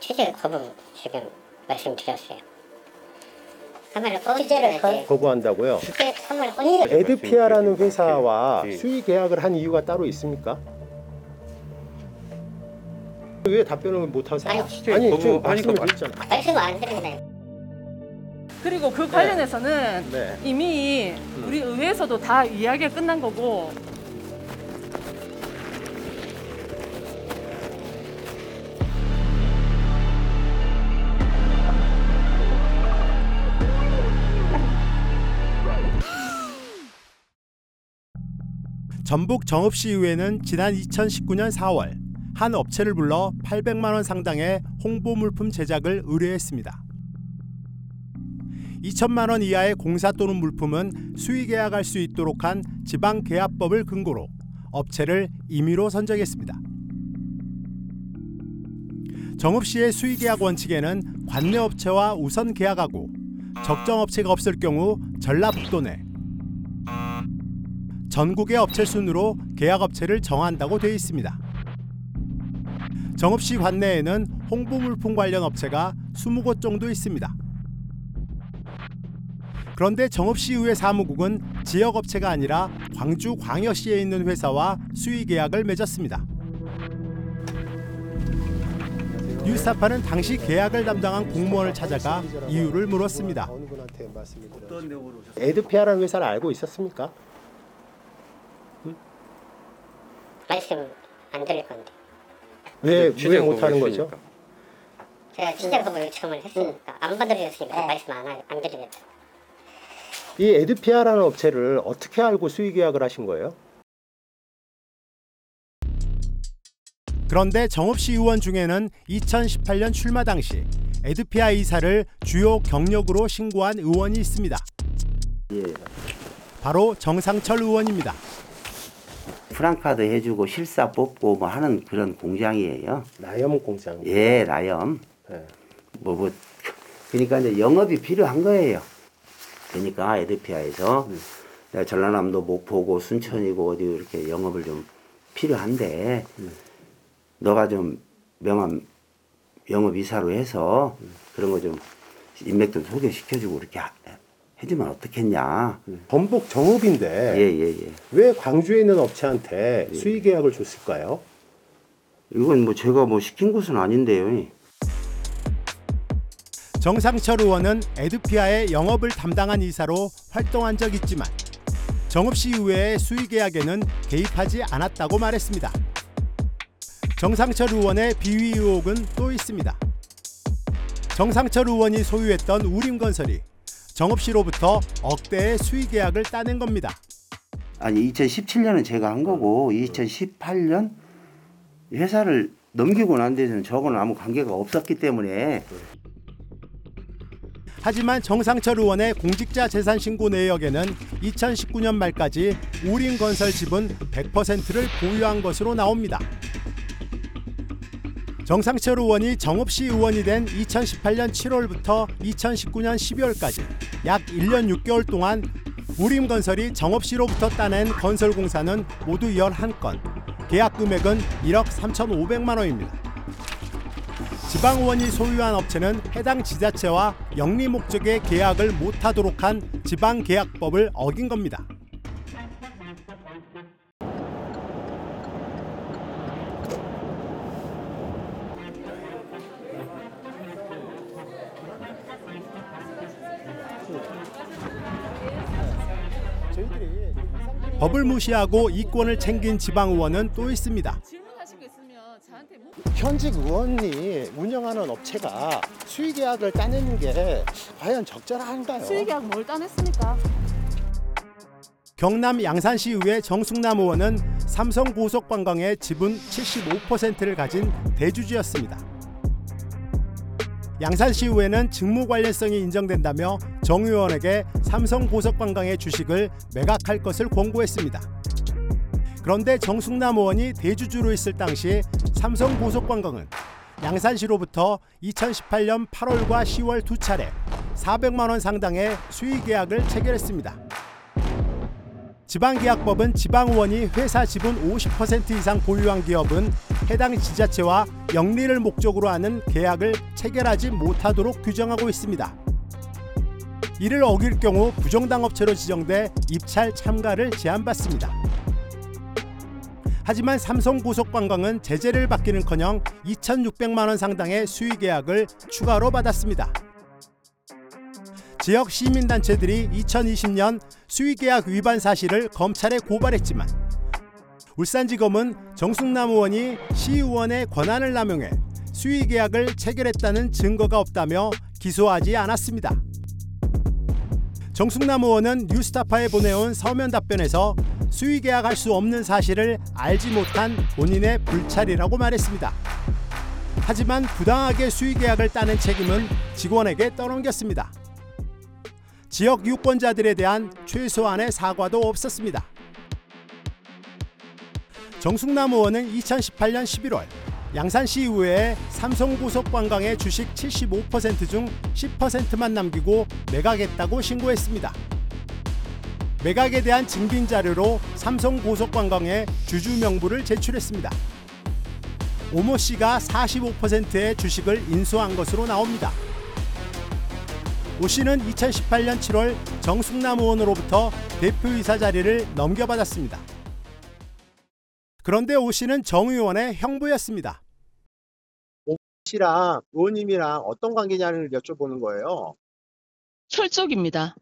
취재 거부 지금 말씀드렸어요. 취재를 거 거부한다고요? 에드피아라는 회사와 예. 수의 계약을 한 이유가 따로 있습니까? 왜 답변을 못 하세요? 아니, 아니 거부- 지금 말씀을 드렸잖아요. 말씀 안 드립니다. 그리고 그 관련해서는 네. 이미 우리 의회에서도 다 이야기가 끝난 거고 전북 정읍시의회는 지난 2019년 4월 한 업체를 불러 800만 원 상당의 홍보 물품 제작을 의뢰했습니다. 2천만 원 이하의 공사 또는 물품은 수의 계약할 수 있도록 한 지방 계약법을 근거로 업체를 임의로 선정했습니다. 정읍시의 수의 계약 원칙에는 관내 업체와 우선 계약하고 적정 업체가 없을 경우 전라북도 내 전국의 업체 순으로 계약 업체를 정한다고 되어 있습니다. 정읍시 관내에는 홍보 물품 관련 업체가 20곳 정도 있습니다. 그런데 정읍시의회 사무국은 지역 업체가 아니라 광주 광역시에 있는 회사와 수의 계약을 맺었습니다. 뉴스타파는 당시 계약을 담당한 공무원을 찾아가 이유를 물었습니다. 말씀을 드렸죠? 에드피아라는 회사를 알고 있었습니까? 말씀 안 드릴 건데. 왜왜 못하는. 거죠? 제가 취재 거부 요청을 했으니까 안 받아주셨으니까 말씀 안, 하- 안 드리겠다. 이 에드피아라는 업체를 어떻게 알고 수의 계약을 하신 거예요? 그런데 정읍시 의원 중에는 2018년 출마 당시 에드피아 이사를 주요 경력으로 신고한 의원이 있습니다. 바로 정상철 의원입니다. 프랑카드 해주고 실사 뽑고 뭐 하는 그런 공장이에요. 나염 공장. 예, 라염. 네. 뭐, 뭐, 그러니까 이제 영업이 필요한 거예요. 그러니까 에드피아에서 내가 전라남도 목포고 순천이고 어디 이렇게 영업을 좀 필요한데 너가 좀 명함 영업 이사로 해서 그런 거 좀 인맥 좀 소개시켜주고 이렇게 하- 해주면 어떻겠냐. 전북 정읍인데 예, 예, 예. 왜 광주에 있는 업체한테 수의 계약을 줬을까요? 이건 뭐 제가 뭐 시킨 것은 아닌데요. 정상철 의원은 에드피아의 영업을 담당한 이사로 활동한 적 있지만 정읍시 의회의 수의 계약에는 개입하지 않았다고 말했습니다. 정상철 의원의 비위 의혹은 또 있습니다. 정상철 의원이 소유했던 우림건설이 정읍시로부터 억대의 수의 계약을 따낸 겁니다. 아니 2017년은 제가 한 거고 2018년 회사를 넘기고 난 데는 저거는 아무 관계가 없었기 때문에 하지만 정상철 의원의 공직자 재산 신고 내역에는 2019년 말까지 우림건설 지분 100%를 보유한 것으로 나옵니다. 정상철 의원이 정읍시 의원이 된 2018년 7월부터 2019년 12월까지 약 1년 6개월 동안 우림건설이 정읍시로부터 따낸 건설공사는 모두 11건, 계약 금액은 1억 3,500만 원입니다. 지방의원이 소유한 업체는 해당 지자체와 영리 목적의 계약을 못하도록 한 지방계약법을 어긴 겁니다. 법을 무시하고 이권을 챙긴 지방 의원은 또 있습니다. 질문하신 거 있으면 저한테 뭐 현직 의원이 운영하는 업체가 수의 계약을 따내는 게 과연 적절한가요? 수의계약 뭘 따냈습니까? 경남 양산시 의회 정숙남 의원은 삼성 고속관광의 지분 75%를 가진 대주주였습니다. 양산시 의회는 직무 관련성이 인정된다며 정 의원에게 삼성 고속관광의 주식을 매각할 것을 권고했습니다. 그런데 정숙남 의원이 대주주로 있을 당시 삼성 고속관광은 양산시로부터 2018년 8월과 10월 두 차례 400만 원 상당의 수의 계약을 체결했습니다. 지방계약법은 지방의원이 회사 지분 50% 이상 보유한 기업은 해당 지자체와 영리를 목적으로 하는 계약을 체결하지 못하도록 규정하고 있습니다. 이를 어길 경우 부정당 업체로 지정돼 입찰 참가를 제한받습니다. 하지만 삼성 고속관광은 제재를 받기는커녕 2,600만 원 상당의 수의 계약을 추가로 받았습니다. 지역 시민단체들이 2020년 수의계약 위반 사실을 검찰에 고발했지만 울산지검은 정숙남 의원이 시의원의 권한을 남용해 수의계약을 체결했다는 증거가 없다며 기소하지 않았습니다. 정숙남 의원은 뉴스타파에 보내온 서면 답변에서 수의 계약할 수 없는 사실을 알지 못한 본인의 불찰이라고 말했습니다. 하지만 부당하게 수의 계약을 따낸 책임은 직원에게 떠넘겼습니다. 지역 유권자들에 대한 최소한의 사과도 없었습니다. 정숙남 의원은 2018년 11월 양산시의회에 삼성고속관광의 주식 75%중 10%만 남기고 매각했다고 신고했습니다. 매각에 대한 증빙 자료로 삼성고속관광의 주주 명부를 제출했습니다. 오모 씨가 45%의 주식을 인수한 것으로 나옵니다. 오 씨는 2018년 7월 정숙남 의원으로부터 대표이사 자리를 넘겨받았습니다. 그런데 오 씨는 정 의원의 형부였습니다. 씨랑 의원님이랑 어떤 관계냐를 여쭤보는 거예요. 혈족입니다.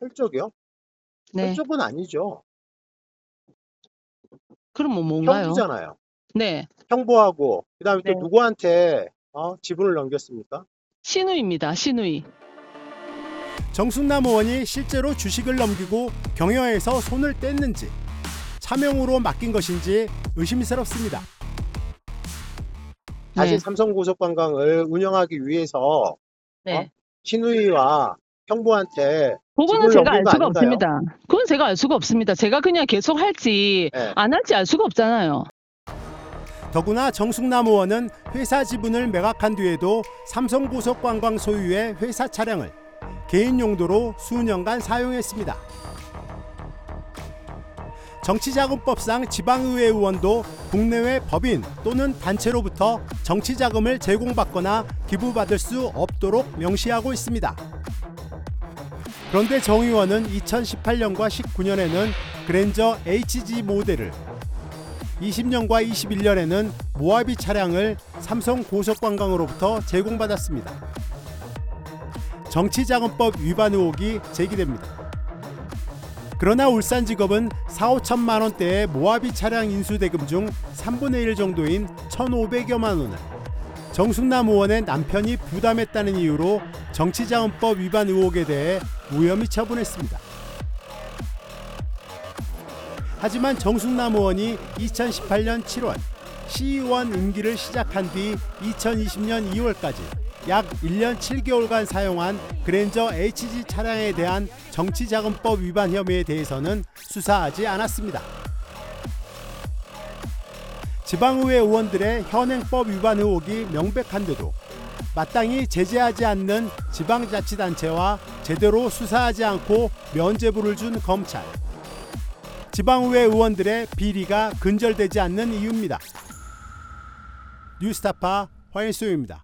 혈족이요? 네. 혈족은 아니죠. 그럼 뭐 뭔가요? 형부잖아요. 네. 형부하고 그다음에 또 네. 누구한테 어, 지분을 넘겼습니까? 신우입니다. 신우이. 정숙남 의원이 실제로 주식을 넘기고 경영에서 손을 뗐는지 차명으로 맡긴 것인지 의심스럽습니다. 사실 네. 삼성고속관광을 운영하기 위해서 네. 어? 신우이와 형부한테 그거는 제가 알 수가 아닌가요? 없습니다. 그건 제가 알 수가 없습니다. 제가 그냥 계속 할지 네. 안 할지 알 수가 없잖아요. 더구나 정숙남 의원은 회사 지분을 매각한 뒤에도 삼성고속관광 소유의 회사 차량을 개인 용도로 수년간 사용했습니다. 정치자금법상 지방의회 의원도 국내외 법인 또는 단체로부터 정치자금을 제공받거나 기부받을 수 없도록 명시하고 있습니다. 그런데 정 의원은 2018년과 19년에는 그랜저 HG 모델을 20년과 21년에는 모하비 차량을 삼성 고속관광으로부터 제공받았습니다. 정치자금법 위반 의혹이 제기됩니다. 그러나 울산지검은 4, 5천만 원대의 모하비 차량 인수 대금 중 3분의 1 정도인 1,500여만 원을 정숙남 의원의 남편이 부담했다는 이유로 정치자금법 위반 의혹에 대해 무혐의 처분했습니다. 하지만 정숙남 의원이 2018년 7월 시의원 임기를 시작한 뒤 2020년 2월까지 약 1년 7개월간 사용한 그랜저 HG 차량에 대한 정치자금법 위반 혐의에 대해서는 수사하지 않았습니다. 지방의회 의원들의 현행법 위반 의혹이 명백한데도 마땅히 제재하지 않는 지방자치단체와 제대로 수사하지 않고 면죄부를 준 검찰. 지방의회 의원들의 비리가 근절되지 않는 이유입니다. 뉴스타파 화일소입니다.